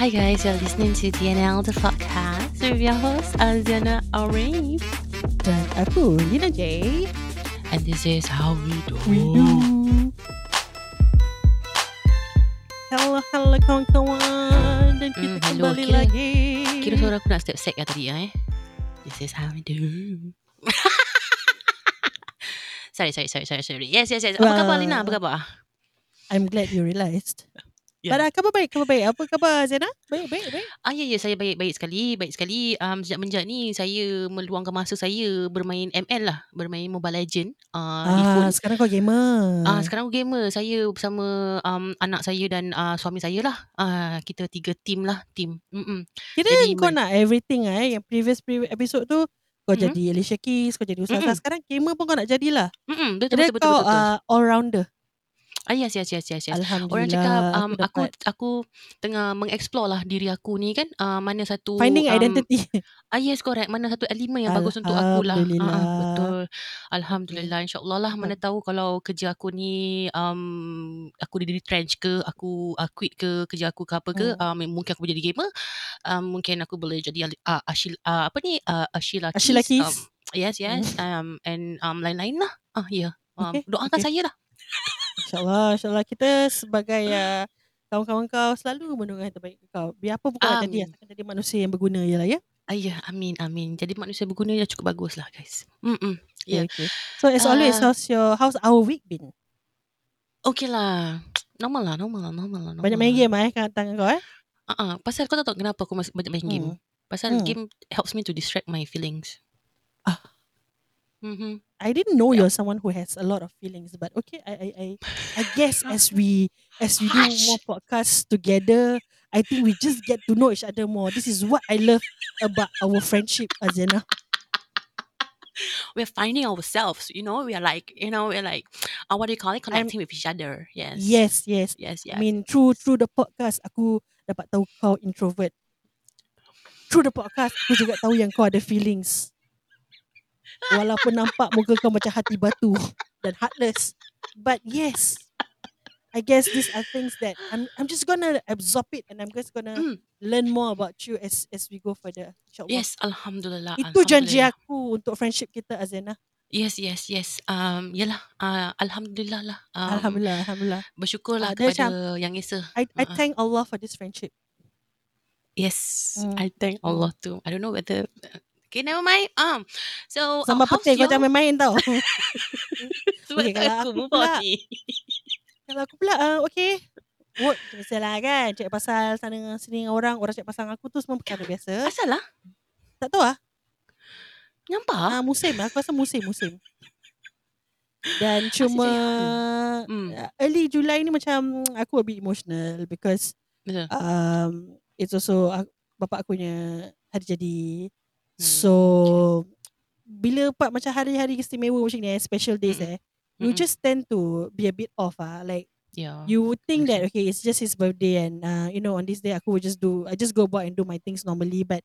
Hi guys, you're listening to DNL the podcast with your host Alziana Arif. Dan aku Lina J. And this is how we do. We do. Hello, hello kawan-kawan. Dan kita Mm, hello, kembali kira- lagi. Kira suara aku nak step set ya tadi ya eh. This is how we do. Sorry, sorry, sorry, sorry, sorry. Yes, yes, yes. Apa Well- khabar Lina? Apa khabar? I'm glad you realised. Yeah. Yeah. khabar baik, khabar baik. Apa khabar Zena? Baik, baik, baik. Ah ya ya saya baik baik sekali baik sekali um, sejak menjak ni saya meluangkan masa saya bermain ML lah bermain Mobile Legend uh, Ah, phone sekarang kau gamer. Ah sekarang aku gamer saya bersama um, anak saya dan uh, suami saya lah uh, kita tiga team lah team mm Kira jadi kau men- nak everything ah, eh. Yang previous previous episode tu kau Mhm. jadi Alicia Keys, kau jadi Ustazah. Mm-mm. Sekarang gamer pun kau nak jadilah. mm betul Kira betul betul kau betul, betul. uh, all-rounder. Ah yes yes yes yes yes Alhamdulillah. Orang cakap um, aku dapat aku tengah mengeksplore lah diri aku ni kan uh, mana satu finding um, identity. Ah yes correct mana satu elemen yang bagus untuk aku lah. Ah, ah, Alhamdulillah. betul. Alhamdulillah insyaallah lah mana tahu kalau kerja aku ni um aku di retrench ke aku uh, quit ke kerja aku ke apa ke Hmm. um, mungkin aku jadi gamer um, mungkin aku boleh jadi uh, Ashil uh, apa ni uh, Ashila Ashila Keys, Keys. um, yes yes um, and um, lain-lain lah ah ya yeah. um, Okay, doakan okay. saya lah InsyaAllah, insyaAllah kita sebagai uh, kawan-kawan kau selalu mendoakan yang terbaik kau. Biar apa pun kau nak Amin. jadi, asalkan jadi manusia yang berguna je lah ya. ah, ya amin amin jadi manusia berguna dah cukup bagus lah guys mm Ya. Okay, okay. So as always, Ah. how's your how's our week been? Okay lah normal lah normal lah normal lah normal Banyak main lah. game eh kat tangan kau eh? Ah, uh pasal kau tahu tak kenapa aku masih banyak main game? Hmm. Pasal Hmm. game helps me to distract my feelings. Ah. Mhm. I didn't know Yeah. you're someone who has a lot of feelings, but okay, I I I, I guess as we as we do more podcasts together, I think we just get to know each other more. This is what I love about our friendship, Azena. We're finding ourselves, you know. We are like, you know, we're like, uh, what do you call it? I'm- Connecting with each other. Yes. Yes, yes. Yes. Yes. I mean, through through the podcast, aku dapat tahu kau introvert. Through the podcast, aku juga tahu yang kau ada feelings. Walaupun nampak muka kau macam hati batu dan heartless. But yes, I guess these are things that I'm I'm just gonna absorb it and I'm just gonna Mm. learn more about you as as we go further. InsyaAllah. yes. Alhamdulillah. Itu janji Alhamdulillah. aku untuk friendship kita, Azena. Yes. Yes. Yes. Um. Yalah. Uh, Alhamdulillah lah. Um, Alhamdulillah, Alhamdulillah. Bersyukurlah Ah, dia kepada Yang Esa. I, I Uh-uh. thank Allah for this friendship. Yes. Mm. I thank Allah too. I don't know whether. Okay, never mind. Um. So. Sambal how's petai kau jangan main-main tau. Sebab Okay, kalau aku move pula- on ni. Kalau aku pula uh, Okay Work Biasalah kan Cakap pasal sana sini dengan orang Orang cakap pasal aku tu Semua perkara biasa Asal lah? Tak tahu lah Nampak? uh, Musim lah Aku rasa musim-musim Dan cuma Hmm. uh, Early July ni macam Aku a bit emotional Because Betul. um, It's also uh, Bapak aku punya Hari jadi Hmm, So Bila part macam hari-hari istimewa macam ni eh, Special days Mm-mm. eh You Mm-mm. just tend to Be a bit off ah, Like Yeah. you would think that okay it's just his birthday and uh, you know on this day aku would just do I just go about and do my things normally but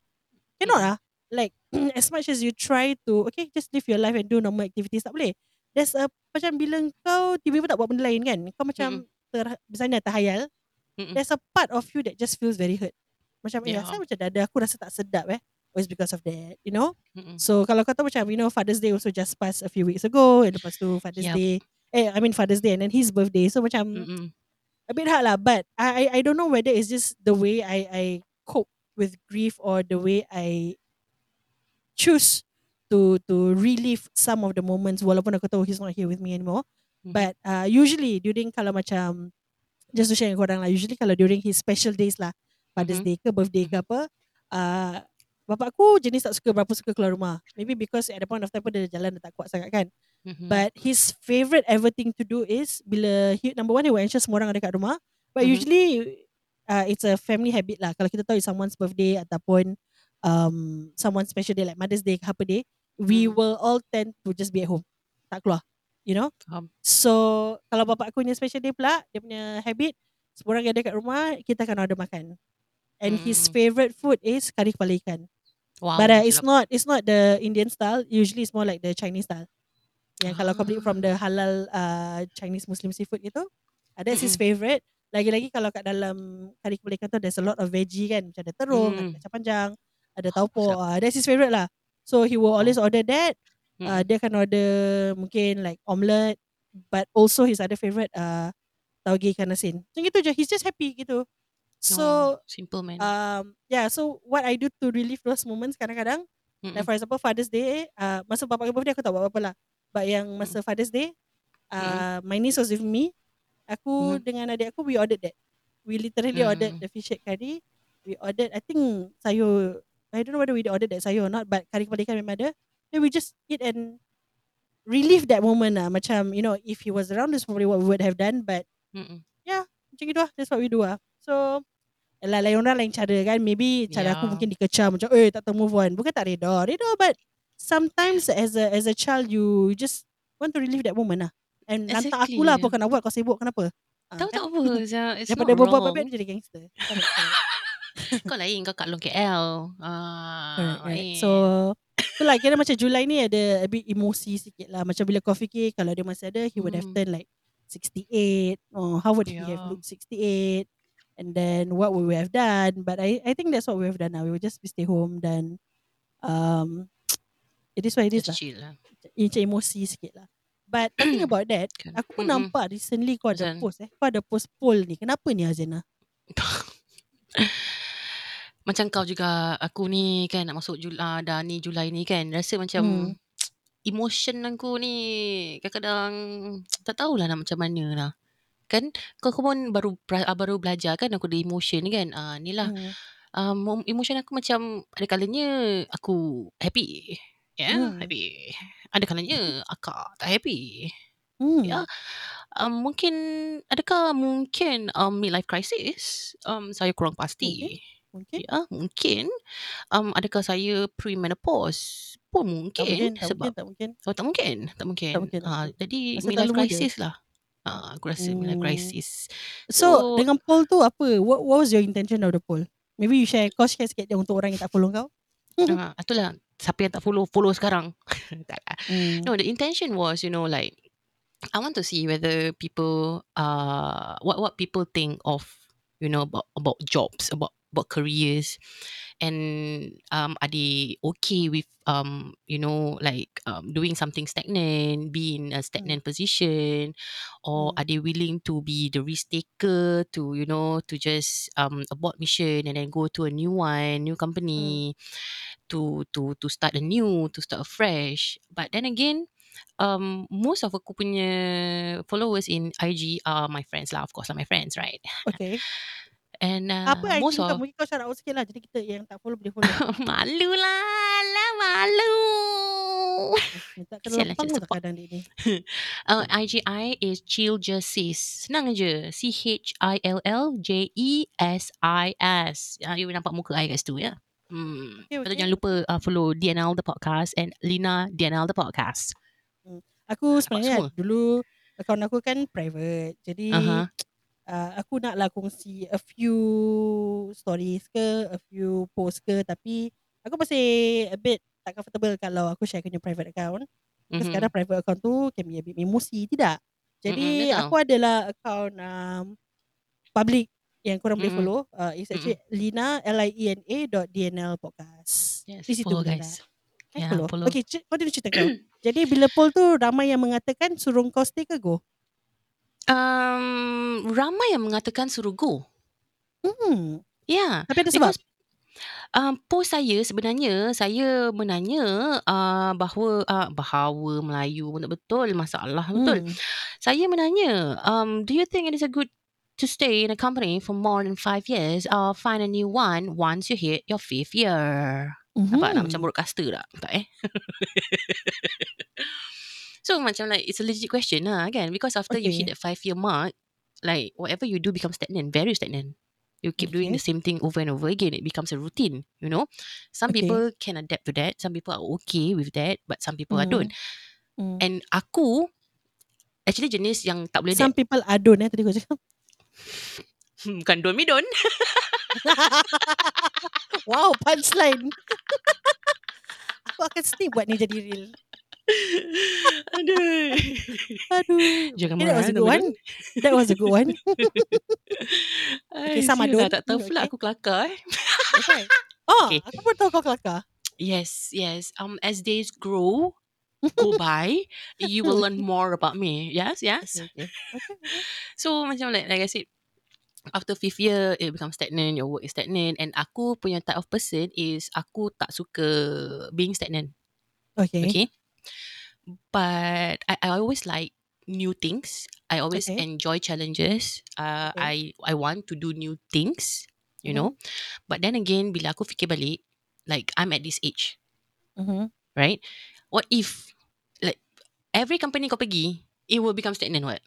cannot ah like as much as you try to okay just live your life and do normal activities tak boleh there's a macam bila kau tiba-tiba tak buat benda lain kan kau macam ter, misalnya terhayal Mm-mm. there's a part of you that just feels very hurt macam Yeah. yeah. eh macam dada aku rasa tak sedap eh it's because of that you know Mm-mm. So kalau kau tahu macam you know Father's Day also just passed a few weeks ago and lepas tu Father's Yup. Day eh I mean Father's Day and then his birthday so macam Mm-mm. a bit hard lah but I I don't know whether it's just the way I I cope with grief or the way I choose to to relive some of the moments walaupun aku tahu he's not here with me anymore Mhm. but uh, usually during kalau macam just to share dengan korang lah usually kalau during his special days lah Father's Mhm. Day ke birthday ke apa uh, bapak aku jenis tak suka berapa suka keluar rumah maybe because at the point of time pun dia jalan dah tak kuat sangat kan Mhm. But his favorite ever thing to do is bila he, number one he will ensure semua orang ada kat rumah. But Mhm. usually uh, it's a family habit lah. Kalau kita tahu it's someone's birthday ataupun um, someone's special day like Mother's Day ke apa day, we Hmm. will all tend to just be at home. Tak keluar. You know? Faham. So kalau bapak aku punya special day pula, dia punya habit, semua orang ada kat rumah, kita akan order makan. And his Hmm. favorite food is kari kepala ikan. Wow. But uh, it's not it's not the Indian style. Usually it's more like the Chinese style. Yang kalau kau beli from Ah. the halal uh, Chinese Muslim seafood gitu. Uh, that's his Mm-mm. favourite. Lagi-lagi kalau kat dalam kari kepala ikan tu there's a lot of veggie kan. Macam ada terung, ada Mm. kacang panjang, ada Oh, taupo. Uh, that's his favourite lah. So he will always order that. Uh, Mm. dia akan order mungkin like omelette. But also his other favourite uh, tauge ikan asin. Macam gitu je. He's just happy gitu. So oh, simple man. um, yeah, so what I do to relieve those moments kadang-kadang Like Mm-mm. for example Father's Day uh, Masa bapak birthday aku tak buat apa-apa lah But yang Mm. masa Father's Day uh, My niece was with me Aku Mhm. dengan adik aku We ordered that We literally Mm. ordered The fish head curry We ordered I think sayur I don't know whether we ordered that sayur or not But kari kepala ikan memang ada Then we just eat and Relive that moment lah Macam you know If he was around That's probably what we would have done But Mm-mm. macam gitu lah That's what we do lah So Yalah lain orang lain cara kan Maybe cara aku Yeah. mungkin dikecam Macam eh tak tahu move on Bukan tak reda Reda but Sometimes as a as a child You just Want to relive that moment lah And lantak Exactly. aku lah Apa kau nak buat Kau sibuk kenapa Ah, Tahu kan? tak apa It's Daripada not wrong Dia jadi gangster. Kau lain Kau kat Long KL ah, Correct, correct. eh. So Itulah kira macam Julai ni ada A bit emosi sikit lah Macam bila kau fikir Kalau dia masih ada He would have Hmm. turned like 68 oh, How would he have Yeah. looked 68 And then What would we have done? But I I think that's what we have done now. We will just stay home Dan um, It is what it is Just lah. chill lah. Macam emosi sikit lah. But talking about that Kan. Aku pun Mm-mm. nampak Recently kau ada Azan. post eh. Kau ada post poll ni. Kenapa ni Azena Macam kau juga Aku ni kan Nak masuk Julai uh, Dah ni Julai ni kan Rasa macam Hmm. Emotion aku ni Kadang-kadang Tak tahulah nak macam mana lah Kan Kau, kau pun baru pra- ah, baru belajar kan Aku ada emotion ni kan uh, Ni lah hmm. um, emotion aku macam Ada kalanya Aku happy Ya yeah, Hmm. happy Ada kalanya Akak tak happy Hmm. Ya um, Mungkin Adakah mungkin um, Midlife crisis um, Saya kurang pasti Mungkin Ya, mungkin. Um, adakah saya premenopause? Pun Tak mungkin mungkin. Tak sebab mungkin Tak mungkin oh, tak mungkin. Tak mungkin. Tak mungkin, tak Ah, mungkin. jadi Masa midlife terlalu muda. crisis lah. Ah, aku rasa Hmm. crisis. So, So- dengan poll tu apa? What, what was your intention of the poll? Maybe you share, kau share sikit je untuk orang yang tak follow kau. Ah, itulah siapa yang tak follow follow sekarang. tak lah. Hmm. No, the intention was, you know, like I want to see whether people uh what what people think of, you know, about about jobs, about about careers and um are they okay with um you know like um doing something stagnant be in a stagnant position? Or Hmm. are they willing to be the risk taker to you know to just um abort mission and then go to a new one new company to to to start anew to start afresh? But then again um most of aku punya followers in IG are my friends lah of course lah my friends right? Okay. And uh, Apa most IG kau? of Mungkin kau shout out sikit lah. Jadi kita yang tak follow boleh follow. malu lah lah malu Minta Kesian lah terlempang cik pun support. kadang dia ni. uh, IGI is Chill Justice senang je C H I L L J E S I S uh, you nampak muka I kat situ ya Hmm. Okay, okay. jangan lupa uh, follow DNL The Podcast and Lina DNL The Podcast. Aku sebenarnya dulu akaun aku kan private. Jadi Aha. Uh, aku naklah kongsi a few stories ke, a few post ke tapi aku masih a bit tak comfortable kalau aku share punya private account. Mhm. kadang private account tu can be a bit emosi, tidak? Jadi betul. aku adalah account um, public yang korang boleh Mm-mm. follow. Uh, it's actually Lina L-I-E-N-A dot DNL podcast. Yes, Di situ follow guys. lah. Eh, Yeah, follow. follow. Okay, c- continue cerita kau. Jadi bila poll tu ramai yang mengatakan suruh kau stay ke go? Um, ramai yang mengatakan suruh go. Hmm. Yeah. Tapi ada sebab. Because um, post saya sebenarnya saya menanya uh, bahawa uh, bahawa Melayu pun tak betul masalah betul. Hmm. Saya menanya, um, do you think it is a good to stay in a company for more than five years or find a new one once you hit your fifth year? Nampak Mhm. nak macam broadcaster tak? Tak eh? so macam like it's a legit question lah kan because after you Okay. hit that five year mark like whatever you do becomes stagnant very stagnant you keep doing Okay. the same thing over and over again it becomes a routine you know some Okay. people can adapt to that some people are okay with that but some people are Hmm. don't Hmm. and aku actually jenis yang tak boleh Some adapt people adon eh tadi kau cakap. bukan don me don wow, punchline. aku akan stay buat ni jadi real. Aduh. Aduh. Jangan Okay, that marah was a eh, good one. That was a good one. Ay, sama Dun. Tak tahu pula okay. aku kelakar eh. Right. Oh, Okay. aku pun tahu kau kelakar. Yes, yes. Um, as days grow, go by, you will learn more about me. Yes, yes. Okay, okay. Okay, okay. So macam like, like I said, after fifth year, it becomes stagnant. Your work is stagnant, and aku punya type of person is aku tak suka being stagnant. Okay. Okay. But I, I always like new things. I always Okay. enjoy challenges. Uh, I I want to do new things, you Mhm. know. But then again, bila aku fikir balik, like I'm at this age, Mhm. right? What if like every company kau pergi, it will become stagnant, what?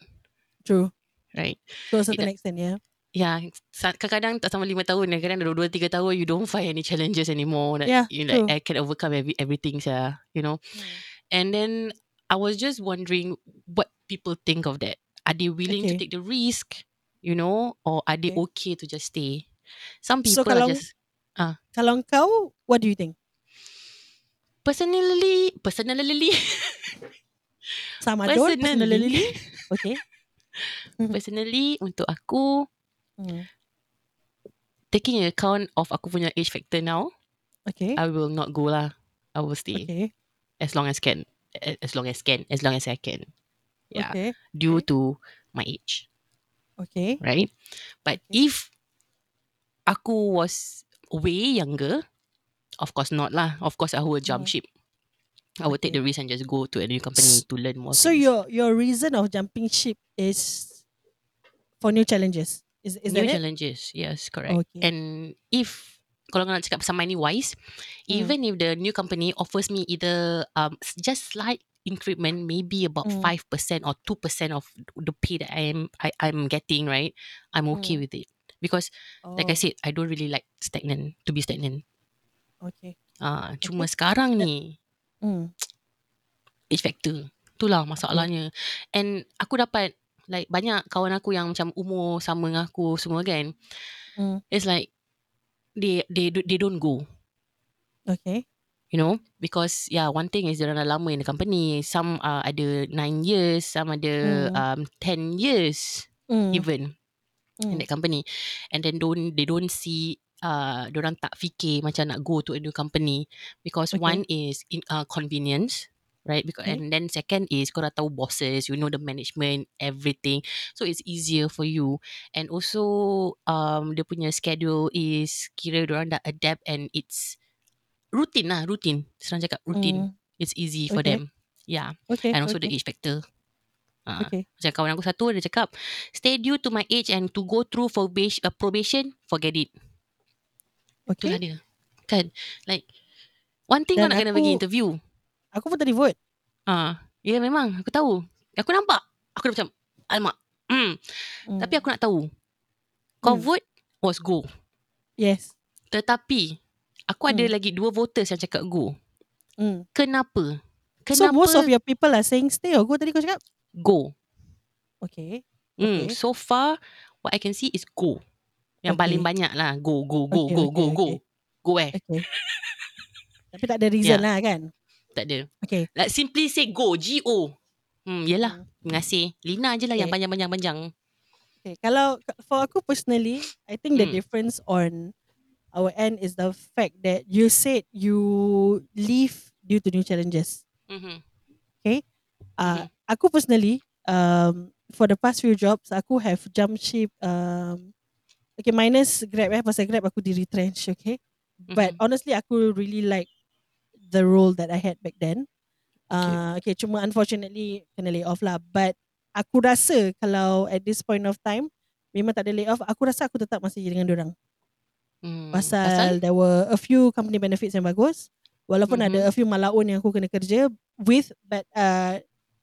True. Right? To a certain Tidak- extent, yeah. Yeah, kadang-kadang tak sampai lima tahun, kadang-kadang dah dua, tiga tahun, you don't find any challenges anymore. That Yeah, you like, true. I can overcome every, everything, yeah, you know. And then I was just wondering what people think of that. Are they willing to Okay. take the risk, you know, or are they Okay. okay to just stay? Some So people are kalau- just Kalau kau, what do you think? personally, personally, Sama Don, personally, personally? Okay. personally untuk aku Hmm. taking account of aku punya age factor now, Okay. I will not go lah. I will stay Okay. As long as can, as long as can, as long as I can. Yeah, Okay. due to my age. Okay. right? But Okay. if aku was way younger, of course not lah. Of course I will jump Mhm. ship. I would take Okay. the risk and just go to a new company to learn more. So things. your your reason of jumping ship is for new challenges. Is is new that it? challenges, yes, correct. Okay. And if kalau nak cakap pasal money wise, Hmm. even if the new company offers me either um just slight increment, maybe about Mm. five percent or two percent of the pay that I am I, I'm getting, right? I'm okay Mm. with it because, like I Oh, said, I don't really like stagnant to be stagnant. Okay. Ah, cuma sekarang ni Hmm. age factor. Itulah masalahnya. And aku dapat like banyak kawan aku yang macam umur sama dengan aku semua kan. Hmm. It's like they they they don't go, Okay. you know, because yeah, one thing is dia dah lama in the company. Some uh, ada 9 years, some ada Hmm. um 10 years Hmm. even in Hmm. that company. And then don't they don't see uh orang tak fikir macam nak go to a new company because Okay. one is in uh, convenience right because Okay. and then second is kau dah tahu bosses you know the management everything so it's easier for you and also um dia punya schedule is kira orang dah adapt and it's routine lah routine senang cakap routine Hmm. it's easy for Okay. them yeah Okay. and also the okay. age factor Ah, Okay. macam kawan aku satu dia cakap stay due to my age and to go through probation, uh, probation forget it itulah Okay. dia kan like one thing Dan kau nak kena pergi aku- interview Aku pun tadi vote. ah ya memang aku tahu aku nampak aku dah macam alamak hmm. Hmm. tapi aku nak tahu kau Hmm. vote was go Yes. tetapi aku ada Hmm. lagi dua voters yang cakap go Hmm. kenapa So kenapa most of your people are saying stay or go tadi kau cakap? go Okay. Hmm, Okay. so far what I can see is go. Yang Okay. paling banyak lah go go go Okay, go okay, go go. okay. Go eh? Okay. Tapi tak ada reason Yeah. lah kan? Tak ada. Okay. Like simply say go G O. Hmm, yelah. Hmm. Terima kasih. Lina je lah yang Okay. panjang-panjang panjang. Okay. Kalau for aku personally, I think the Hmm. difference on our end is the fact that you said you leave due to new challenges. Mhm. Uh, Aku personally, um, for the past few jobs, aku have jump ship. Um, okay, minus Grab eh, pasal Grab aku di retrench, okay. But Mhm. honestly, aku really like the role that I had back then. Uh, okay. cuma unfortunately kena lay off lah. But aku rasa kalau at this point of time, memang tak ada lay off, aku rasa aku tetap masih dengan orang. Hmm. Pasal, there were a few company benefits yang bagus. Walaupun Mhm. ada a few malaun yang aku kena kerja with, but uh,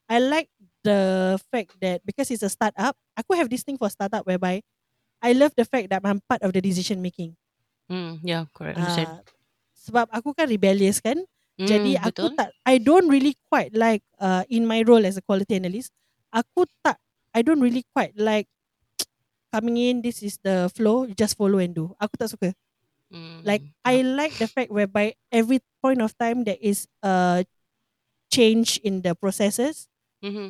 I like the fact that because it's a startup, aku have this thing for startup whereby I love the fact that I'm part of the decision making. Hmm, yeah, correct. Uh, sebab aku kan rebellious kan. Hmm, Jadi aku betul. tak, I don't really quite like uh, in my role as a quality analyst, aku tak, I don't really quite like coming in, this is the flow, just follow and do. Aku tak suka. Hmm, Like I like the fact whereby every point of time there is a change in the processes, Mm-hmm.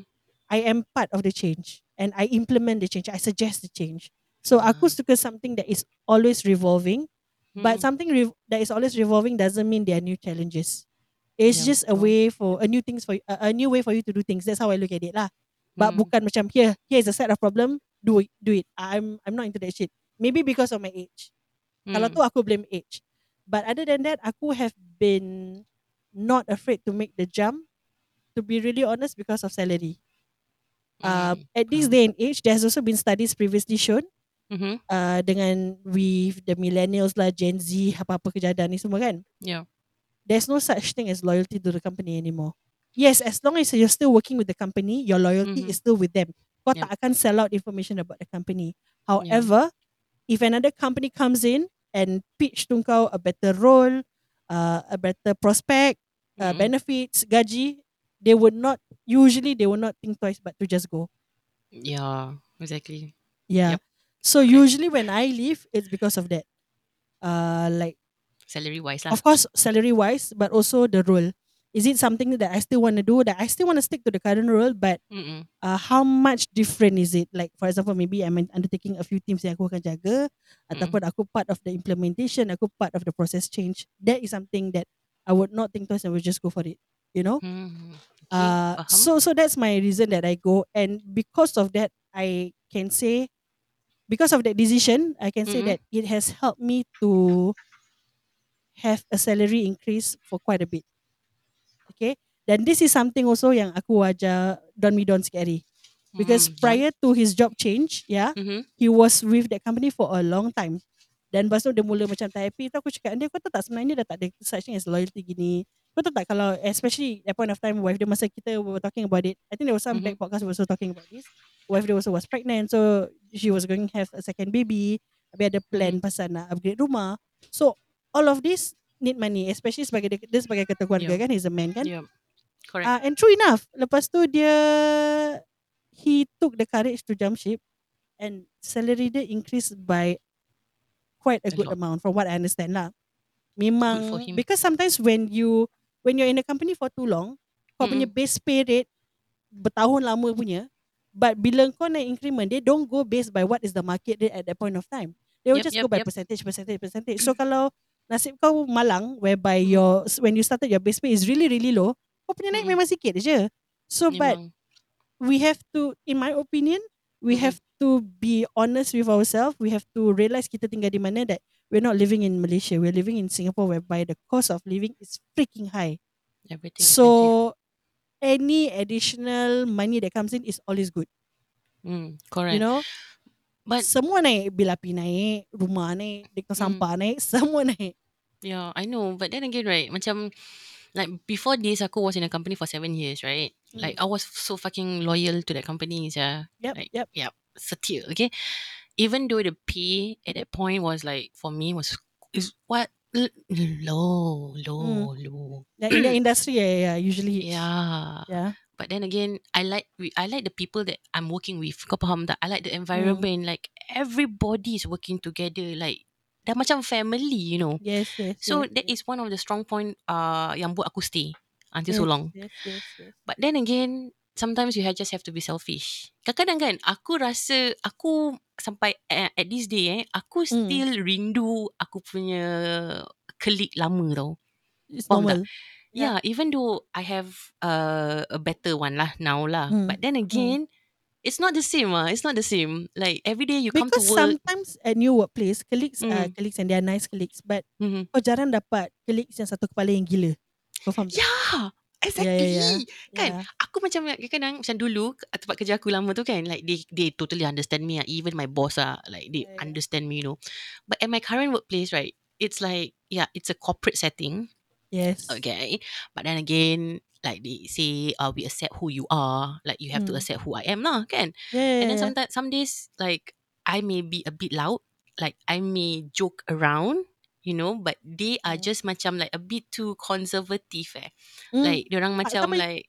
I am part of the change and I implement the change. I suggest the change. So aku Ah. suka something that is always revolving, but Mm. something re- that is always revolving doesn't mean there are new challenges. It's Yeah, just a betul. way for a new things for a, a new way for you to do things. That's how I look at it lah. But Mm. bukan macam here, here is a set of problem, do it, do it. I'm I'm not into that shit. Maybe because of my age. Kalau Mm. tu aku blame age. But other than that, aku have been not afraid to make the jump. To be really honest, because of salary. Uh, Mm. at this Faham. day and age, there's also been studies previously shown Mhm. uh, dengan with the millennials lah, Gen Z, apa-apa kejadian ni semua kan. Yeah. There's no such thing as loyalty to the company anymore. Yes, as long as you're still working with the company, your loyalty Mhm. is still with them. Kau Yeah. tak akan sell out information about the company. However, if another company comes in and pitch to kau a better role, uh, a better prospect, uh, Mm-mm. benefits, gaji, they would not usually they would not think twice but to just go. Yeah. Exactly. Yeah. Yep. So Correct. usually when I leave, it's because of that. Uh, like Salary wise lah. of course salary wise, but also the role. Is it something that I still want to do? That I still want to stick to the current role, but Mm-mm. uh, how much different is it? Like for example, maybe I'm undertaking a few teams yang aku akan jaga, ataupun aku part of the implementation, aku part of the process change. That is something that I would not think twice. I would just go for it. You know. Hmm. Okay. Uh, Faham. so so that's my reason that I go, and because of that, I can say, because of that decision, I can say Mhm. that it has helped me to have a salary increase for quite a bit. Okay, then this is something also yang aku ajar Don Midon sikit hari. Because Hmm, prior to his job change, yeah, Mhm. he was with that company for a long time. Dan lepas tu dia mula macam tak happy tu aku cakap dia kau tahu tak sebenarnya dah tak ada such thing as loyalty gini. Kau tahu tak kalau especially at point of time wife dia masa kita were talking about it. I think there was some Mhm. back podcast also talking about this. Wife dia also was pregnant so she was going to have a second baby. Habis ada plan pasal nak upgrade rumah. So all of this need money especially sebagai dia, dia sebagai ketua keluarga Yeah. kan he's a man kan. Yeah. Correct. Uh, and true enough, lepas tu dia he took the courage to jump ship and salary dia increased by quite a, A good lot. amount from what I understand lah. for Memang him. because sometimes when you when you're in a company for too long, kau punya base pay rate bertahun lama punya, but bila kau naik increment, they don't go based by what is the market rate at that point of time. They will Yep, just yep, go by yep. percentage, percentage, percentage. So kalau nasib kau malang whereby Mm. your when you started your base pay is really really low, kau punya naik Mm-mm. memang sikit je. So but Memang. we have to in my opinion we Mhm. have to be honest with ourselves we have to realize kita tinggal di mana that we're not living in Malaysia we're living in Singapore whereby the cost of living is freaking high Everything so any additional money that comes in is always good Mm, correct. you know But semua naik bil api naik rumah naik dekor Mm. sampah naik semua naik Yeah, I know. But then again, right, macam like before this, aku was in a company for seven years, right? Like I was so fucking loyal to that company, yeah. yep Like, yep yep, setia, okay. Even though the pay at that point was like for me was is what low, low, low. yeah, in the industry yeah, yeah, yeah usually Yeah. yeah But then again, I like we I like the people that I'm working with. Kau faham tak? I like the environment. Like everybody is working together. Like dah macam family, you know. yes yes So yes, that yes. is one of the strong point uh yang buat aku stay until so Yes, long. yes yes yes But then again, sometimes you have just have to be selfish. Kadang-kadang kan, aku rasa aku sampai at, at this day eh, aku Mm. still rindu aku punya colleague lama tau. it's Faham normal Yeah, even though I have uh, a better one lah now lah. Mm. But then again, it's not the same ah. It's not the same. Like every day you come to Because work. sometimes at new workplace, colleagues are Mm. colleagues and they are nice colleagues, but Mhm. kau jarang dapat colleagues yang satu kepala yang gila. Kau faham? Yeah, exactly. yeah, yeah. Kan? Yeah. Aku macam kadang macam dulu tempat kerja aku lama tu kan like they they totally understand me ah. even my boss ah like they Yeah, yeah. understand me you know. But at my current workplace right, it's like yeah, it's a corporate setting. Yes. Okay. But then again, like they say, uh, we accept who you are. Like you have to Mm. accept who I am lah, kan? Yeah, And then sometimes some days like I may be a bit loud, like I may joke around, you know, but they are Mm. just macam like a bit too conservative eh. Mm. Like orang macam like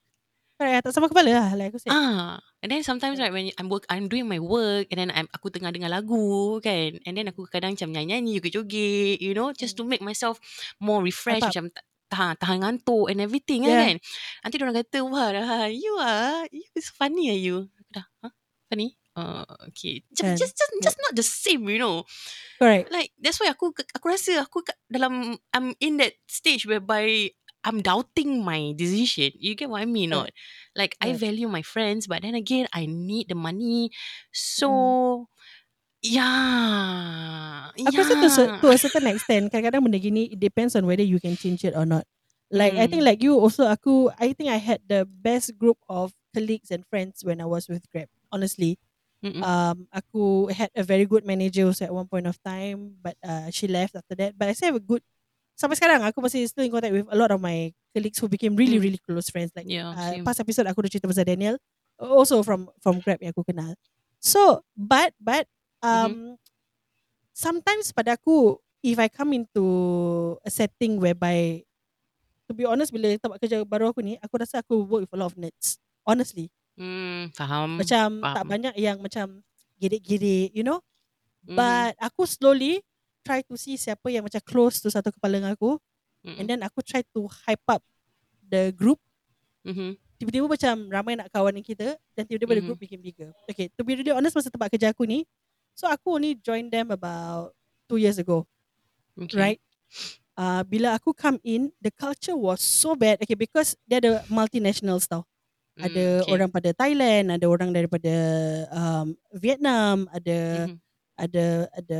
Correct, tak sama kepala lah, like aku say. ah. And then sometimes right when I'm work I'm doing my work and then I'm aku tengah dengar lagu kan. And then aku kadang macam nyanyi-nyanyi, joget-joget, you know, just to make myself more refreshed macam tahan, tahan ngantuk and everything Yeah. kan. Nanti orang kata, wah dah, you are, you is funny are you? Aku Dah, huh? Funny? Uh, okay. Kan. Just, just, just, just not the same, you know. Correct. Like, that's why aku, aku rasa aku dalam, I'm in that stage whereby I'm doubting my decision. You get what I mean Right. not? Like, I value my friends, but then again, I need the money. So, yeah. Aku rasa to, to a certain extent kadang-kadang benda gini it depends on whether you can change it or not. Like I think Mm. like you also aku I think I had the best group of colleagues and friends when I was with Grab. Honestly, Mm-mm. um aku had a very good manager also at one point of time but uh, she left after that. But I still have a good sampai sekarang aku masih still in contact with a lot of my colleagues who became really Mm. really close friends like Yeah, uh, same. past episode aku dah cerita pasal Daniel also from from Grab yang aku kenal. So but but um sometimes pada aku if I come into a setting whereby to be honest bila tempat kerja baru aku ni aku rasa aku work with a lot of nerds honestly Hmm, faham. macam tak faham. banyak yang macam gedik-gedik you know Mhm. but aku slowly try to see siapa yang macam close to satu kepala dengan aku Mm-mm. and then aku try to hype up the group Mhm. tiba-tiba macam ramai nak kawan dengan kita dan tiba-tiba the Mhm. group became bigger okay to be really honest masa tempat kerja aku ni so aku only join them about two years ago Okay. right? Uh, bila aku come in, the culture was so bad. Okay, because dia ada multinationals tau. Mm, Ada okay. orang pada Thailand, ada orang daripada um, Vietnam, ada Mhm. ada ada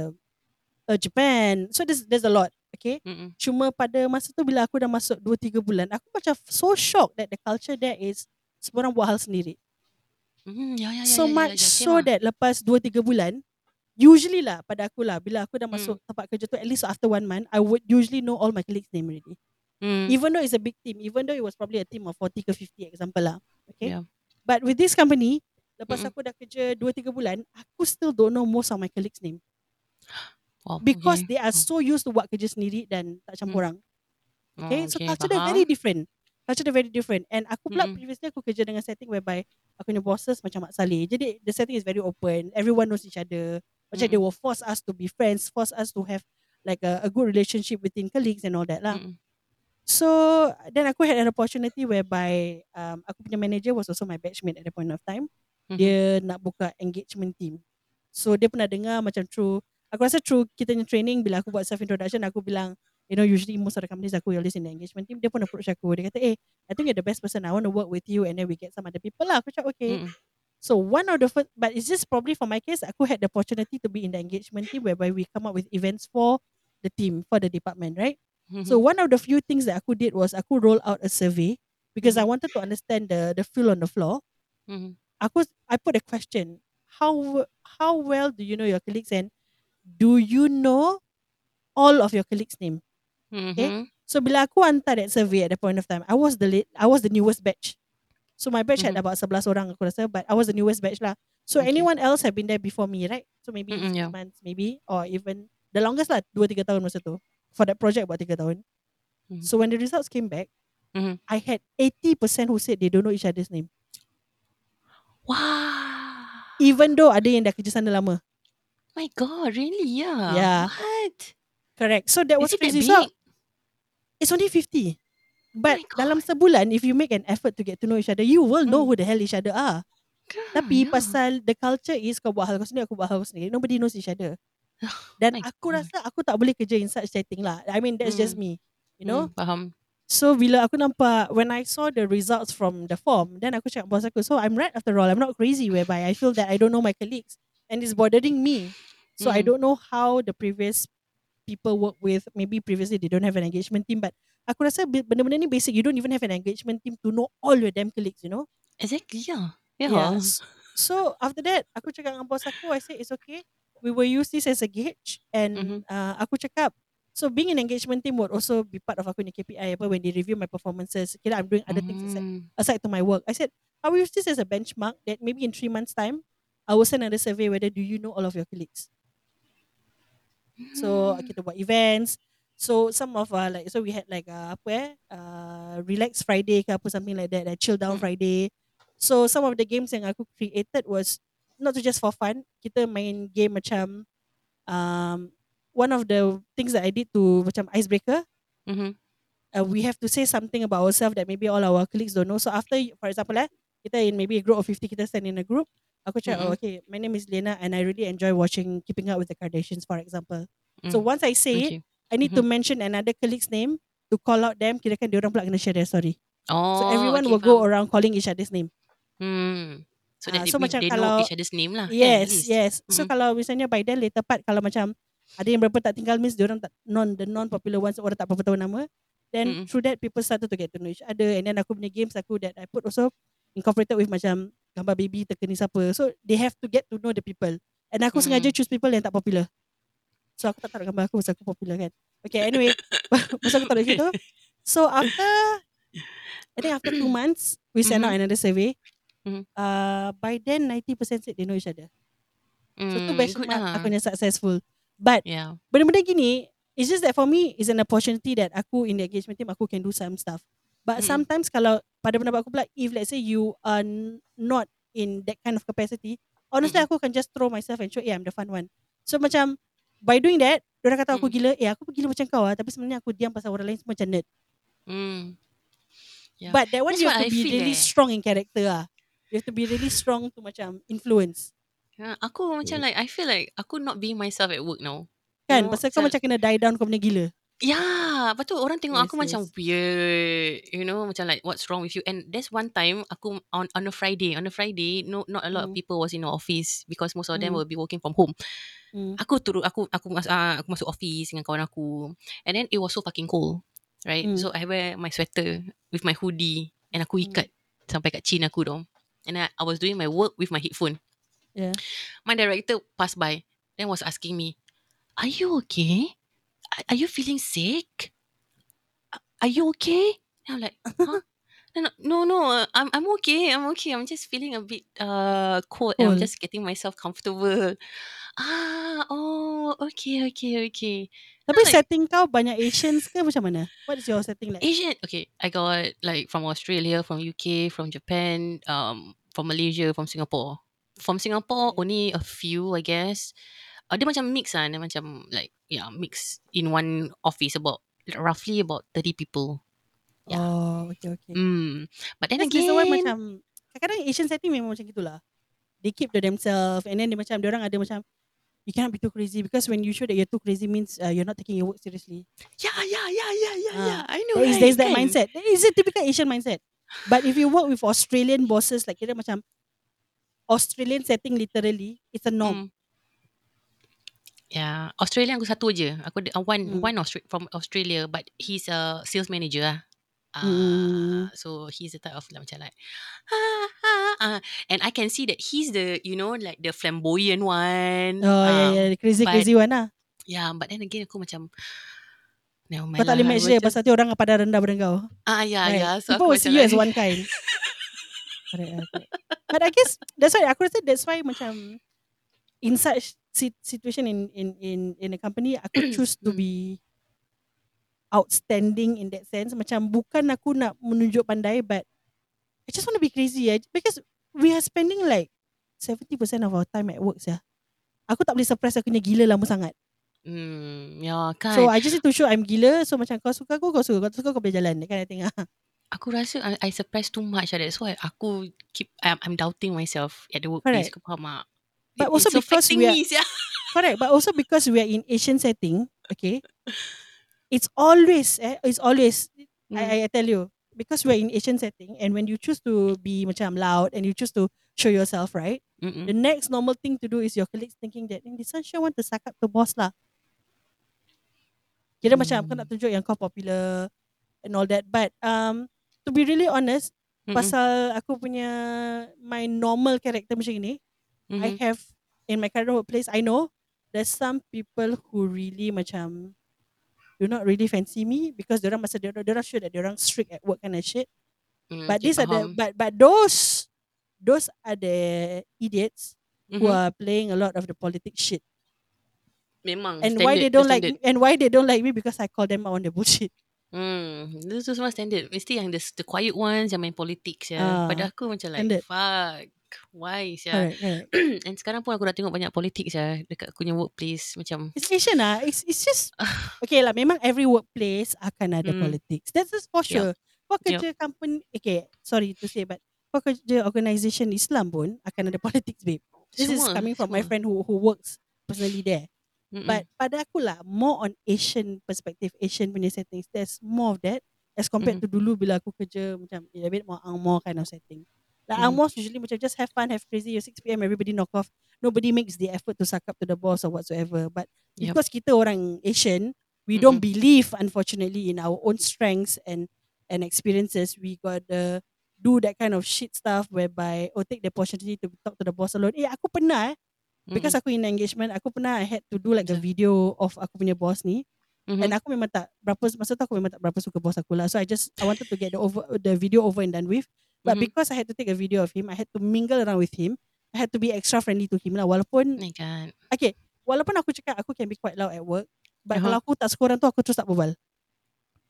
uh, Japan. So there's there's a lot. Okay. Mm-mm. Cuma pada masa tu bila aku dah masuk 2 3 bulan, aku macam so shocked that the culture there is semua orang buat hal sendiri. Mhm, ya, ya, ya, so ya, ya, much ya, same so lah. that lepas 2 3 bulan usually lah pada aku lah bila aku dah Hmm. masuk tempat kerja tu at least after one month I would usually know all my colleagues name already Mm, even though it's a big team even though it was probably a team of 40 ke 50 example lah okay Yeah. but with this company lepas Mm-mm. aku dah kerja 2 3 bulan aku still don't know most of my colleagues name Wow, because okay. they are so used to buat kerja sendiri dan tak campur orang. Okay Oh, so okay, culture dia very different. Culture dia very different. And aku pula Mm-mm. previously aku kerja dengan setting whereby aku punya bosses macam Mak Saleh. Jadi the setting is very open. Everyone knows each other. Macam they Mm-mm. will force us to be friends force us to have like a, a good relationship between colleagues and all that lah. Mm-mm. so then aku had an opportunity whereby um, aku punya manager was also my batchmate at the point of time. Mhm. dia nak buka engagement team. So dia pernah dengar macam through aku rasa through kita punya training bila aku buat self introduction aku bilang you know usually most of the companies aku always in the engagement team dia pun approach aku dia kata eh I think you're the best person I want to work with you and then we get some other people lah aku cakap okay Mm-mm. so one of the first but it's just probably for my case aku had the opportunity to be in the engagement team whereby we come up with events for the team for the department right So Mhm. one of the few things that aku did was aku roll out a survey because I wanted to understand the the feel on the floor. Mhm. Aku I put a question. How how well do you know your colleagues and do you know all of your colleagues' name? Mhm. So bila aku hantar that survey at the point of time, I was the late, I was the newest batch. So my batch had Mhm. about 11 orang aku rasa, but I was the newest batch lah. So Okay. anyone else have been there before me, right? So maybe six yeah. months, maybe, or even the longest lah, 2-3 tahun masa tu. For that project, about 3 tahun. Mhm. So when the results came back, Mhm. I had 80% who said they don't know each other's name. Wow. Even though ada yang dah kerja sana lama. My God, really? Yeah. Yeah. What? Correct. So that was Is it that crazy. big? So it's only 50. But God. dalam sebulan, if you make an effort to get to know each other, you will know Mm. who the hell each other are. Girl, Tapi yeah. pasal the culture is kau buat hal kau sendiri, aku buat hal aku sendiri. Nobody knows each other. Dan my aku God. rasa aku tak boleh kerja in such setting lah. I mean, that's just me. You know? Mm, faham. So bila aku nampak when I saw the results from the form, then aku cakap bos aku, so I'm right after all. I'm not crazy whereby I feel that I don't know my colleagues and it's bothering me. So I Mm. don't know how the previous people work with. Maybe previously they don't have an engagement team, but aku rasa benda-benda ni basic. You don't even have an engagement team to know all your damn colleagues. You know? Exactly, yeah. Yeah. Yes. So after that, aku cakap dengan bos aku, I said it's okay. We will use this as a gauge and Mhm. uh, aku cakap So being an engagement team would also be part of aku ni KPI apa when they review my performances. Kira I'm doing other things aside, Mm. aside to my work. I said I will use this as a benchmark that maybe in three months time I will send another survey whether do you know all of your colleagues. So Mm. kita buat events. So some of uh, like so we had like uh, apa eh uh, relax Friday ke apa something like that, like chill down Mm. Friday. So some of the games yang aku created was not just for fun. Kita main game macam um one of the things that I did to macam icebreaker. Mhm. uh, we have to say something about ourselves that maybe all our colleagues don't know. So after, for example, eh, kita in maybe a group of 50, kita stand in a group. Aku cakap, oh, Mm-mm. okay, my name is Lena and I really enjoy watching Keeping Up with the Kardashians, for example. So Mm. once I say it, Okay. I need to mention another colleague's name to call out them. Kira kan diorang pula kena share their story. Oh, So everyone okay, will go faham. around calling each other's name. Hmm. So that they, so we- macam they kalau- know each other's name lah. kan, Yes, least. yes. So Mm-mm. kalau misalnya by then later part kalau macam ada yang berapa tak tinggal means diorang tak non the non popular ones orang tak apa tahu nama. Then Mm-mm. through that people started to get to know each other and then aku punya games aku that I put also incorporated with macam gambar baby terkeni siapa. So they have to get to know the people. And aku Mm-mm. sengaja choose people yang tak popular. So aku tak taruh gambar aku pasal aku popular kan. Okay anyway pasal aku taruh situ. So after I think after two months we sent out Mhm. another survey. Mhm. Uh, by then 90% said they know each other. So tu Hmm, good benchmark lah. aku punya successful. But Yeah. benda-benda gini, it's just that for me, is an opportunity that aku in the engagement team, aku can do some stuff. But Mm-mm. sometimes kalau pada pendapat aku pula, if let's say you are n- not in that kind of capacity, honestly Mm-mm. aku can just throw myself and show, yeah, I'm the fun one. So macam, by doing that, diorang kata aku Mm. gila, eh aku gila macam kau lah, tapi sebenarnya aku diam pasal orang lain semua macam nerd. Hmm. Yeah. But that one That's you have to I be really eh. strong in character lah. You have to be really strong to macam influence. Yeah, aku macam like I feel like aku not being myself at work now. Kan? You know, Pasal kau macam kena die down kau punya gila. Yeah, lepas tu orang tengok Yes, aku macam yes. weird, you know, macam like what's wrong with you? And there's one time aku on on a Friday, on a Friday, no not a lot Mm. of people was in the office because most of them Mm. will be working from home. Hmm. Aku turun aku aku mas, uh, aku masuk office dengan kawan aku. And then it was so fucking cold, right? Mm. So I wear my sweater with my hoodie and aku Mm. ikat sampai kat chin aku dong. And I, I was doing my work with my headphone. Yeah. My director passed by then was asking me, "Are you okay? Are, you feeling sick? Are you okay?" And I'm like, "Huh?" No, no, no, no, uh, I'm I'm okay. I'm okay. I'm just feeling a bit uh cold. And I'm just getting myself comfortable. Ah, oh, okay, okay, okay. Tapi like- setting kau banyak Asians ke macam mana? What is your setting like? Asian. Okay, I got like from Australia, from UK, from Japan, um, from Malaysia, from Singapore. From Singapore, only a few, I guess. Uh, dia macam mix lah. Dia macam like, yeah, mix in one office about roughly about 30 people. Yeah. Oh, okay, okay. Hmm. But then That's the again, reason why macam kadang-kadang Asian setting memang macam gitulah. They keep to themselves and then dia macam dia orang ada macam you cannot be too crazy because when you show that you're too crazy means uh, you're not taking your work seriously. yeah, yeah, yeah, yeah, yeah, Ah, yeah. I know, There is, right? there's that kan? mindset. There is a typical Asian mindset. But if you work with Australian bosses like kira macam Australian setting literally it's a norm. Hmm. Yeah, Australia aku satu je. Aku ada uh, one Hmm. one Austra- from Australia, but he's a sales manager lah. Uh, Hmm. So he's the type of like, macam like, ah, ah, ah. and I can see that he's the you know like the flamboyant one. Oh yeah, Um, yeah, the crazy but- crazy one lah. Yeah, but then again aku macam, never Kau mind tak boleh lah, match dia pasal tu orang pada rendah pada kau. Ah yeah, Right. yeah. So People aku will macam see you as like, one kind. correct, correct. But I guess that's why aku rasa that's why macam in such situation in in in in a company aku choose to Hmm. be outstanding in that sense macam bukan aku nak menunjuk pandai but I just want to be crazy eh because we are spending like 70% of our time at work ya. Aku tak boleh suppress aku punya gila lama sangat. Hmm, yeah kan. So I just need to show I'm gila so macam kau suka aku kau suka kau suka kau boleh jalan of thing ah. aku rasa I, I suppress too much lah. That's why aku keep I'm, I'm doubting myself at the workplace. Correct. Kau faham tak? But It- also because we are- me, sia. Correct, but also because we are in Asian setting, okay, it's always, eh, it's always, Mm. I, I tell you, because we're in Asian setting, and when you choose to be macam loud and you choose to show yourself, right, Mm-mm. the next normal thing to do is your colleagues thinking that, "Eh, this one sure want to suck up to boss lah. Kira macam kau Hmm. nak tunjuk yang kau popular and all that, but um, to be really honest, Mm-mm. pasal aku punya my normal character macam ni, I Mhm. have in my current workplace, I know there's some people who really macam do not really fancy me because orang masa dia orang sure that orang strict at work kind of shit. Mm, But these are the but but those those are the idiots who Mhm. are playing a lot of the politics shit. Memang And standard, why they don't like standard. me, and why they don't like me because I call them out on the bullshit. Hmm, itu tu semua standard. Mesti yang the, the quiet ones yang main politics ya. Ah, Pada aku macam like standard. fuck. Why sia? Correct, correct. And sekarang pun aku dah tengok banyak politik sia dekat aku punya workplace macam It's Asian lah. It's, it's just okay lah. Memang every workplace akan ada Mm. politics. That's just for sure. Kau Yup. kerja company, okay, sorry to say, but kau kerja organisation Islam pun akan ada politics, babe. This is semua, coming from my semua. friend who who works personally there. Mm-mm. But pada aku lah, more on Asian perspective, Asian punya settings, there's more of that as compared to dulu bila aku kerja macam a bit more angmoh kind of setting. Like Mhm. angmohs usually macam just have fun, have crazy, 6pm everybody knock off. Nobody makes the effort to suck up to the boss or whatsoever. But Yup. because kita orang Asian, we don't believe unfortunately in our own strengths and and experiences. We got the do that kind of shit stuff whereby oh take the opportunity to talk to the boss alone. Eh aku pernah eh because aku in engagement aku pernah I had to do like a video of aku punya boss ni Mhm. and aku memang tak berapa masa tu aku memang tak berapa suka boss aku lah so I just I wanted to get the over the video over and done with but Mhm. because I had to take a video of him I had to mingle around with him I had to be extra friendly to him lah walaupun Oh okay walaupun aku cakap aku can be quite loud at work but Uh-huh. kalau aku tak suka orang tu aku terus tak berbual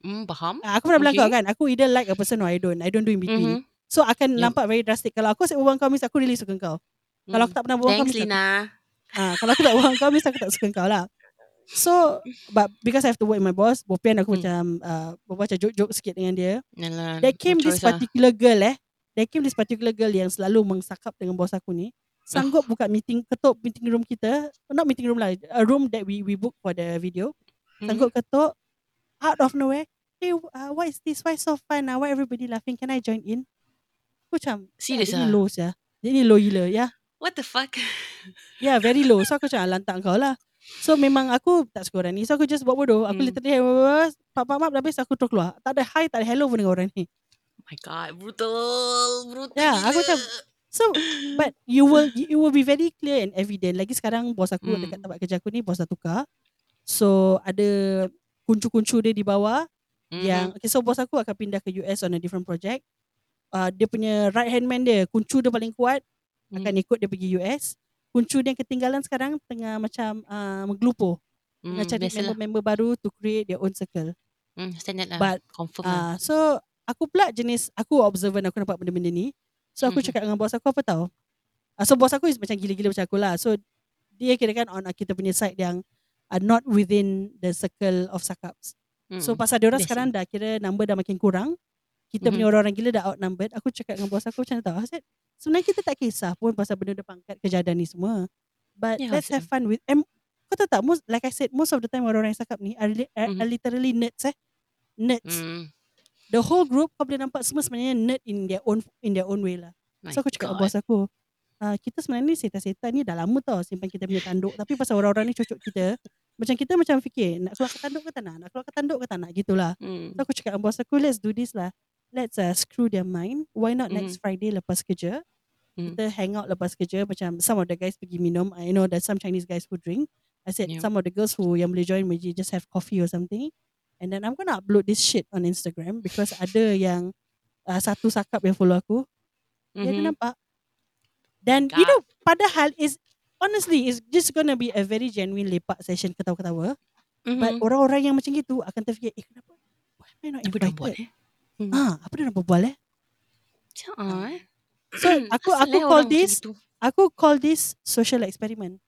Hmm, faham? Ah, aku pernah bilang Okay. kau kan aku either like a person or I don't I don't do in between Mhm. so akan Yup. nampak very drastic kalau aku asyik berbual kau aku really suka kau kalau aku tak pernah berbual kau Thanks aku Lina. Ah, kalau aku tak faham kau aku tak suka kau lah. So, but because I have to work with my boss, bopian aku Hmm. macam uh, berbual macam joke-joke sikit dengan dia. Yalah. There came this lah. particular girl eh. There came this particular girl yang selalu mengsakap dengan bos aku ni. Sanggup buka meeting, ketuk meeting room kita. Not meeting room lah. A room that we we book for the video. Mhm. Sanggup ketuk. Out of nowhere. Hey, uh, what is this? Why so fun? Uh? Why everybody laughing? Can I join in? Aku macam, Serious dia ni ah? low ya. Dia ni low gila. Ya. What the fuck? Yeah, very low. So aku macam "Ah, lantak kau lah. So memang aku tak suka orang ni. So aku just buat bodoh. Aku Hmm. literally pap pap pap dah habis aku terus keluar. Tak ada hi, tak ada hello pun dengan orang ni. Oh my god, brutal. Brutal Ya, gila. aku macam So but you will you will be very clear and evident. Lagi sekarang bos aku Hmm. dekat tempat kerja aku ni bos dah tukar. So ada kuncu-kuncu dia di bawah Mhm. yang okay, so bos aku akan pindah ke US on a different project. Uh, dia punya right hand man dia, kuncu dia paling kuat akan Mhm. ikut dia pergi US. Kuncu dia yang ketinggalan sekarang tengah macam uh, menggelupur. Hmm, Tengah cari biasalah. member-member baru to create their own circle. Hmm, standard lah. But, Confirm lah. Uh, so aku pula jenis aku observant aku nampak benda-benda ni. So aku Mhm. cakap dengan bos aku apa tahu. Uh, so bos aku is macam gila-gila macam aku lah. So dia kira kan on kita punya side yang are not within the circle of sakaps. Hmm. So pasal dia orang Biasa. sekarang dah kira number dah makin kurang. Kita punya Mhm. orang-orang gila dah outnumbered. Aku cakap dengan bos aku macam tahu. I said, sebenarnya kita tak kisah pun pasal benda-benda pangkat kejadian ni semua. But Ya, let's have fun with and kau tahu tak most, like I said most of the time orang-orang yang cakap ni are, li- are, Mhm. are literally nerds eh. Nerds. Hmm. The whole group kau boleh nampak semua sebenarnya nerd in their own in their own way lah. My So aku cakap dengan bos aku, uh, kita sebenarnya ni setan-setan ni dah lama tau simpan kita punya tanduk. Tapi pasal orang-orang ni cucuk kita, macam kita macam fikir nak keluar ke tanduk ke tak nak, nak keluar ke tanduk ke tak nak, gitulah. Hmm. So aku cakap dengan bos aku, let's do this lah. Let's uh, screw their mind. Why not next Friday lepas kerja, Mhm. kita hang out lepas kerja. Macam some of the guys pergi minum. I know there's some Chinese guys who drink. I said Yeah. some of the girls who yang boleh join maybe just have coffee or something. And then I'm gonna upload this shit on Instagram because ada yang uh, satu sakap yang follow aku. Dia ada nampak. Dan you know, padahal is honestly is just gonna be a very genuine lepak session ketawa-ketawa. But Mhm. orang-orang yang macam gitu akan terfikir, eh kenapa? Why am I not Apa invited? buat eh? Hmm. Ah, apa dia nak berbual eh? Ah, eh? So aku Asal aku eh call this gitu? aku call this social experiment.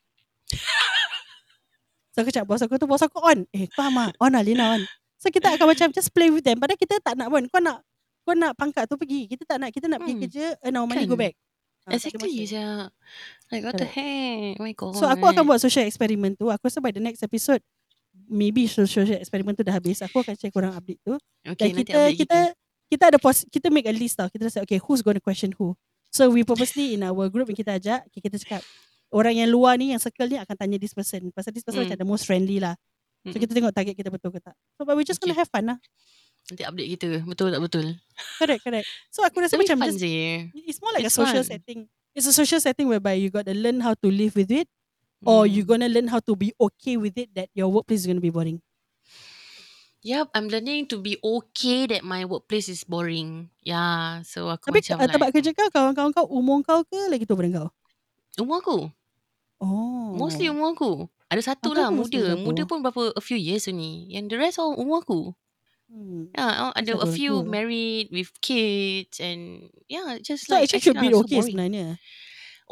so aku cakap bos aku tu bos aku on. Eh faham ah? On lah Lina on. So kita akan macam just play with them. Padahal kita tak nak pun. Kau nak kau nak pangkat tu pergi. Kita tak nak. Kita nak pergi Hmm. kerja earn our money Kan. go back. Ada Exactly. Like what the heck? Oh my god. So aku akan buat social experiment tu. Aku rasa by the next episode maybe social experiment tu dah habis. Aku akan share korang update tu. Okay, Dan nanti kita update kita kita ada pos, kita make a list tau. Kita say okay who's going to question who. So we purposely in our group yang kita ajak, okay, kita cakap orang yang luar ni yang circle ni akan tanya this person. Pasal this person Hmm. macam the most friendly lah. So Mm-mm. kita tengok target kita betul ke tak. So but we just gonna Okay. have fun lah. Nanti update kita. Betul tak betul? Correct, correct. So aku rasa Tapi macam fun just, sih. it's more like It's a social fun. setting. It's a social setting whereby you got to learn how to live with it or Mm. you gonna learn how to be okay with it that your workplace is gonna be boring. Yup, I'm learning to be okay that my workplace is boring. Yeah, so aku Tapi macam uh, tempat like, kerja kau, kawan-kawan kau, umur kau ke lagi tua daripada kau? umur aku. Oh. Mostly umur aku. Ada satu Aku lah muda. satu. Muda pun berapa a few years ni. Yang the rest all umur aku. Hmm. Yeah, That's ada like a few tua. married with kids and yeah, just So like actually should be ah, so okay boring. sebenarnya.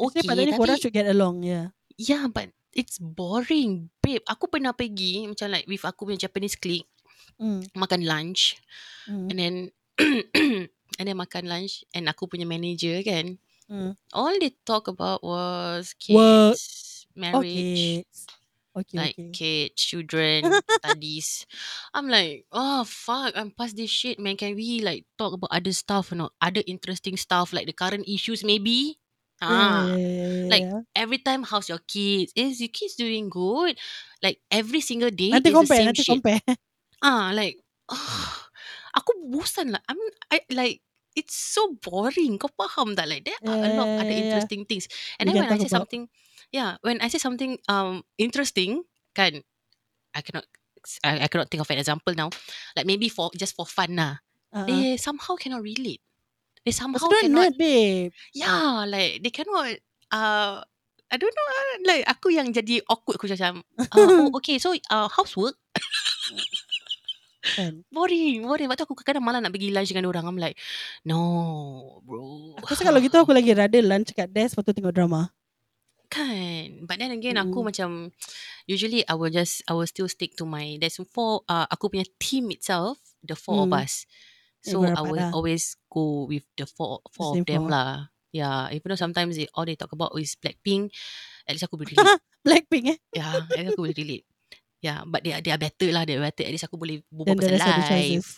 Actually Okay, patutnya korang tapi should get along, yeah. Yeah, but it's boring, babe. Aku pernah pergi macam like with aku punya Japanese clique Mm. makan lunch Mm. and then and then makan lunch and aku punya manager kan. Mm. All they talk about was Work. kids, marriage, Okay. Okay, like okay. kids, children, studies. I'm like, oh fuck, I'm past this shit, man. Can we like talk about other stuff or not? Other interesting stuff like the current issues, maybe. Ah, yeah, yeah, yeah, like yeah. every time, how's your kids? Is your kids doing good? Like every single day Nanti is the compare, same nanti shit. compare. Ah, like, aku bosan lah. I'm, I like. It's so boring. Kau faham tak? Like there are a lot of Yeah, other yeah, yeah. interesting things. And then can when I talk say about. something, yeah, when I say something um interesting, kan, I cannot, I, I cannot think of an example now. Like maybe for just for fun lah. Uh-uh. They somehow cannot relate. They somehow cannot. nerd, babe. Yeah, like they cannot. Uh, I don't know. uh, Like aku yang jadi awkward. Aku macam, uh, oh okay. So uh, housework Kan. boring, boring. Lepas tu aku kadang-kadang malah nak pergi lunch dengan orang. I'm like, no, bro. Aku rasa kalau gitu aku lagi rather lunch kat desk lepas tu tengok drama. Kan But then again Aku Mm-mm. macam Usually I will just I will still stick to my There's four uh, Aku punya team itself The four of Hmm. us So I will always Go with the four Four same of them four. lah Yeah Even though sometimes they, All they talk about is Blackpink At least aku boleh relate Blackpink eh. Yeah At least aku boleh relate Yeah But they are, they are better lah They are better At least aku boleh Berbual pasal rest of the life.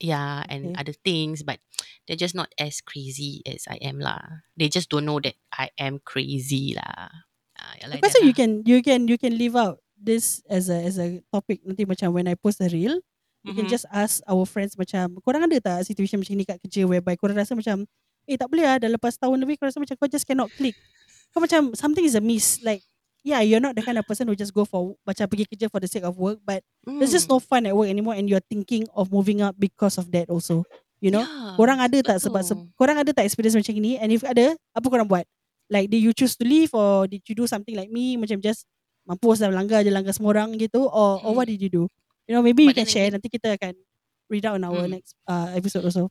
Yeah And Okay. other things But They're just not as crazy As I am lah They just don't know that I am crazy lah Ah, yeah, like that rasa you lah. can you can you can leave out this as a as a topic nanti macam when I post a reel you can Mhm. just ask our friends macam korang ada tak situation macam ni kat kerja whereby korang rasa macam eh tak boleh lah dah lepas tahun lebih kau rasa macam kau just cannot click kau macam something is amiss like yeah you're not the kind of person who just go for macam pergi kerja for the sake of work but there's just no Mm. fun at work anymore and you're thinking of moving up because of that also you know Yeah, korang ada tak sebab se- betul. korang ada tak experience macam ni and if ada apa korang buat like did you choose to leave or did you do something like me macam just mampus dah langgar je langgar semua orang gitu or or what Hmm. did you do you know maybe you But can then share nanti kita akan read out on our Hmm. next uh, episode also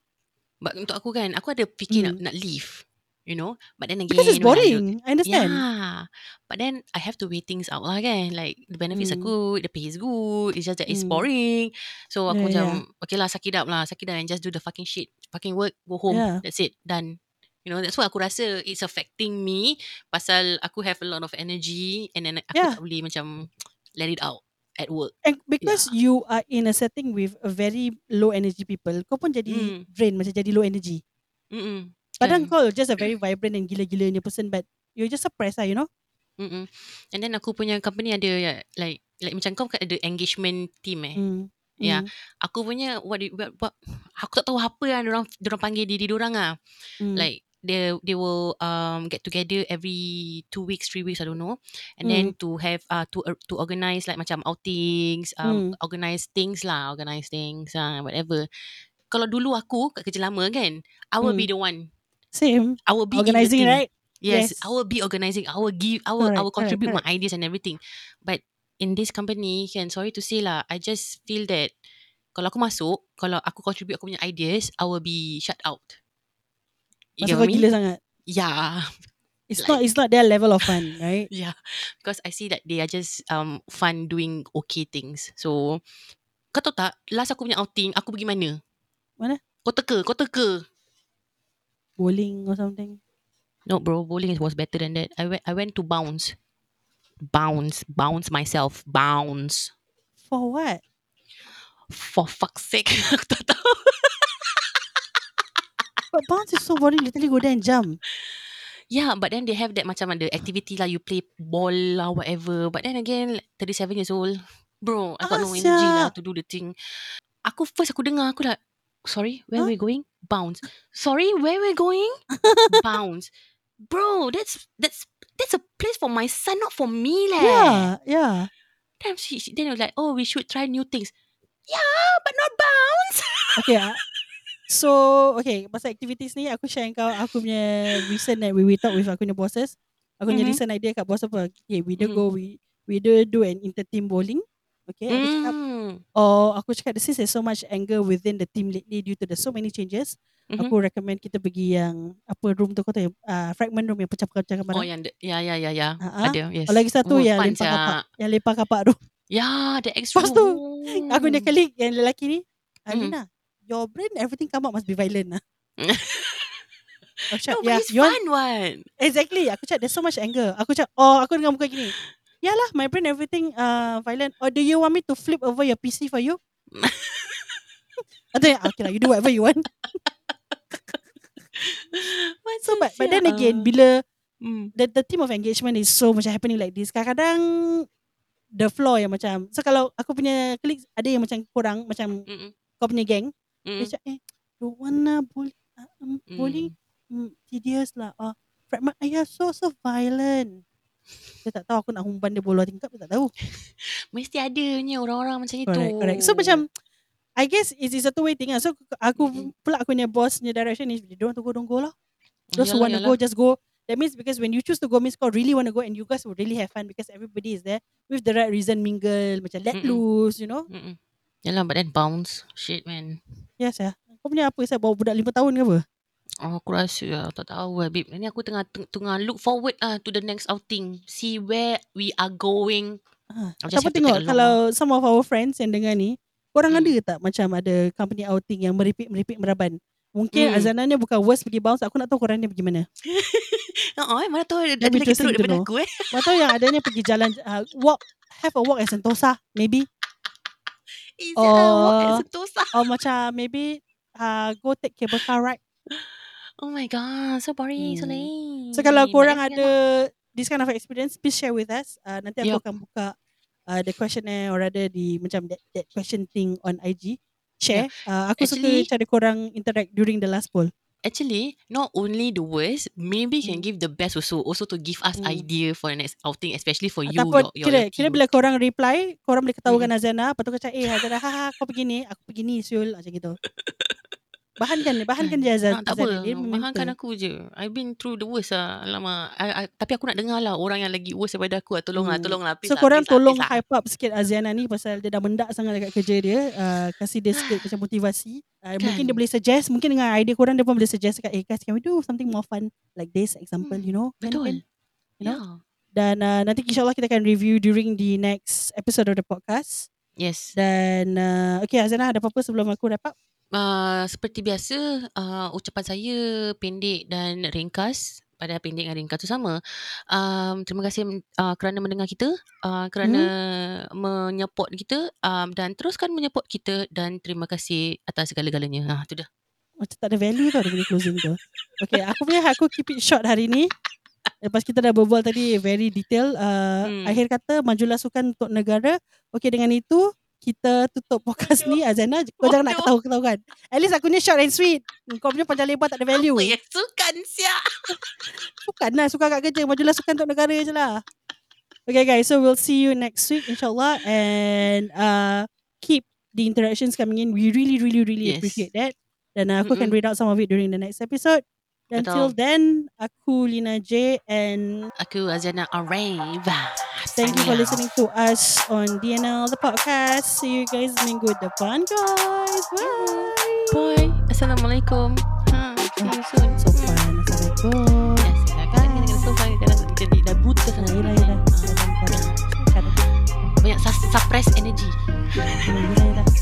But untuk aku kan, aku ada fikir nak, Hmm. nak leave. You know? But then again, because it's when I boring I understand Yeah. But then I have to weigh things out lah kan. Like the benefits are Hmm. good, the pay is good. It's just that it's Hmm. boring. So Yeah, aku yeah. macam, okay lah, suck it up lah. Suck it up and just do the fucking shit. Fucking work, go home. Yeah. That's it. Done. You know, that's why aku rasa it's affecting me. Pasal aku have a lot of energy and then aku Yeah. tak boleh macam let it out at work. and because you are in a setting with a very low energy people kau pun jadi Hmm. drain macam jadi low energy Mm-mm. padahal Kan? kau just a very vibrant and gila-gila punya person but you're just suppressed lah you know Mm-mm. And then aku punya company ada ya, like like macam kau kan ada engagement team eh. Hmm. Yeah. Hmm. Aku punya what, what, what aku tak tahu apa yang orang orang panggil diri orang ah. Hmm. Like they they will um get together every two weeks, three weeks, I don't know. And then to have uh to uh, to organize like macam outings, um Hmm. organize things lah, organize things uh, whatever. Kalau dulu aku kat kerja lama kan, I will be Hmm. the one. same I will be organizing right Yes, Yes. I will be organizing. I will give. I will. I Correct, will correct, contribute my ideas and everything. But in this company, can sorry to say lah, I just feel that kalau aku masuk, kalau aku contribute aku punya ideas, I will be shut out. Get kau gila sangat Yeah, It's Like- not It's not their level of fun right yeah. Because I see that they are just um fun doing okay things. So, kau tahu tak? Last aku punya outing, aku pergi mana? Mana? Kau teka, kau teka. Bowling or something No, bro, bowling was better than that. I went. I went to bounce, bounce, bounce myself, bounce. For what For fuck's sake, aku tak tahu. But bounce is so boring Literally go there and jump Yeah, but then they have that macam ada activity lah. You play ball lah, whatever. But then again, like, 37 years old. Bro, I got no Ah, energy lah to do the thing. Aku first aku dengar, aku dah, sorry, where Huh? we going? Bounce. Sorry, where we going? Bounce. Bro, that's that's that's a place for my son, not for me leh. Yeah Yeah Then she, she then was like, oh, we should try new things. Yeah, but not bounce. Okay. So Okay Pasal activities ni Aku share kau Aku punya Recent that we, we talk with Aku punya bosses Aku punya Mhm. recent idea Kat bos apa Okay we either Mhm. go We we either do an inter-team bowling Okay, aku cakap, Mm. oh aku cakap since there's so much anger within the team lately due to the so many changes, Mhm. aku recommend kita pergi yang apa room tu kau tahu uh, fragment room yang pecah-pecah Oh yang de- ya ya ya ya ada yes. Oh, lagi satu oh, yang lempar sia. kapak, yang lempar kapak tu. Ya, the extra. Lepas tu. Aku punya colleague yang lelaki ni, Mm. Your brain everything come out must be violent lah. Aku cakap, No, but yeah, it's you want- fun one. Exactly. Aku cakap there's so much anger. Aku cakap, oh aku dengan muka gini. Yalah, my brain everything uh, violent. Or do you want me to flip over your PC for you? Atau yang, okay lah, you do whatever you want. So, but, but then again, bila mm. the, the team of engagement is so macam happening like this, kadang-kadang the floor yang macam, so kalau aku punya colleagues ada yang macam kurang, macam Mm-mm. kau punya Mm. dia cakap, eh, don't wanna bully, uh, um, bullying mm, tedious lah. Uh, fragment ayah so so violent. Dia tak tahu aku nak humban dia bola tingkap dia tak tahu. Mesti adanya orang-orang macam itu. Correct, correct. So macam I guess it's, it's a two way thing lah. So aku Mm-mm. pula aku punya boss punya direction is they don't want to go don't go lah. Those who Yalah, want to yalah. go just go. That means because when you choose to go means kau really want to go and you guys will really have fun because everybody is there with the right reason mingle macam let Mm-mm. loose you know. Mm-mm. Yalah, but then bounce. Shit, man. Yes ya. Kau punya apa saya bawa budak 5 tahun ke apa? Oh, aku rasa lah, tak tahu lah, babe. Ni aku tengah tengah look forward ah to the next outing. See where we are going. Ha. Siapa tengok kalau some of our friends yang dengar ni, korang Hmm. ada tak macam ada company outing yang meripik-meripik meraban? Mungkin Hmm. azanannya bukan worst pergi bounce, aku nak tahu korang ni pergi mana. Oh, eh, mana tahu ada, lagi teruk daripada know. aku eh. Mana tahu yang adanya pergi jalan uh, walk have a walk at Sentosa maybe Is oh. walk at Oh. Sentosa. or macam maybe uh, go take cable car ride. Oh my god, so boring, so Hmm. lame. So kalau korang But ada this kind of experience, please share with us. Uh, nanti aku akan buka uh, the questionnaire or rather di macam that, that question thing on IG. Share. Uh, aku Actually- suka cari korang interact during the last poll. Actually, not only the worst, maybe can Hmm. give the best also. Also to give us Hmm. idea for the next outing, especially for you, Ataupun your, your, kira, kira bila korang reply, korang boleh ketahukan Azana. Lepas tu kau cakap, eh Azana, haha kau pergi ni, aku pergi ni, Syul. Macam gitu. Bahankan dia, bahankan dia Azana. Tak, tak apa, Dia bahankan aku je. I've been through the worst lah. Alamak. I, I, tapi aku nak dengar lah orang yang lagi worst daripada aku. lah. Tolong lah, Hmm. tolong lah. Please So lah, korang please lah, tolong lah. hype up sikit Aziana ni pasal dia dah mendak sangat dekat kerja dia. Uh, kasih dia sikit macam motivasi. Uh, mungkin Kan. dia boleh suggest, mungkin dengan idea korang dia pun boleh suggest kat, eh guys can we do something more fun like this example, Hmm, you know? Kan, Betul. kan? you know? Yeah. Dan uh, nanti insyaAllah kita akan review during the next episode of the podcast. Yes. Dan uh, okay Azana ada apa-apa sebelum aku wrap up? Uh, seperti biasa, uh, ucapan saya pendek dan ringkas. Pada pendek dan ringkas tu sama. Um, terima kasih uh, kerana mendengar kita, uh, kerana Hmm. menyupport kita um, dan teruskan menyupport kita dan terima kasih atas segala-galanya. Ha, tu dah. Macam tak ada value tau dia punya closing tu. Okay, aku punya aku keep it short hari ni. Lepas kita dah berbual tadi very detail. Uh, Hmm. Akhir kata majulah sukan untuk negara. Okay, dengan itu kita tutup podcast ni Azana. Kau jangan nak Bodoh. ketawa-ketawa kan. At least aku ni short and sweet. Kau punya panjang lebar tak ada value. Apa yang sukan siap? Sukan lah, sukan kat kerja. Majulah sukan untuk negara je lah. Okay guys, so we'll see you next week insyaAllah. And uh, keep the interactions coming in. We really, really, really Yes. appreciate that. Dan uh, aku akan Mm-mm. read out some of it during the next episode. Until Betul. then, aku Lina J and Aku Azana Arave. Thank you for listening to us on DNL the podcast. See you guys minggu depan guys. Bye. Bye. Assalamualaikum. Ha, see you soon. Sopan. Assalamualaikum. Yes, kadang-kadang kena sopan, kadang-kadang jadi dah buta sangat. yelah, yelah. Ah, Banyak suppress energy. Yelah, yelah.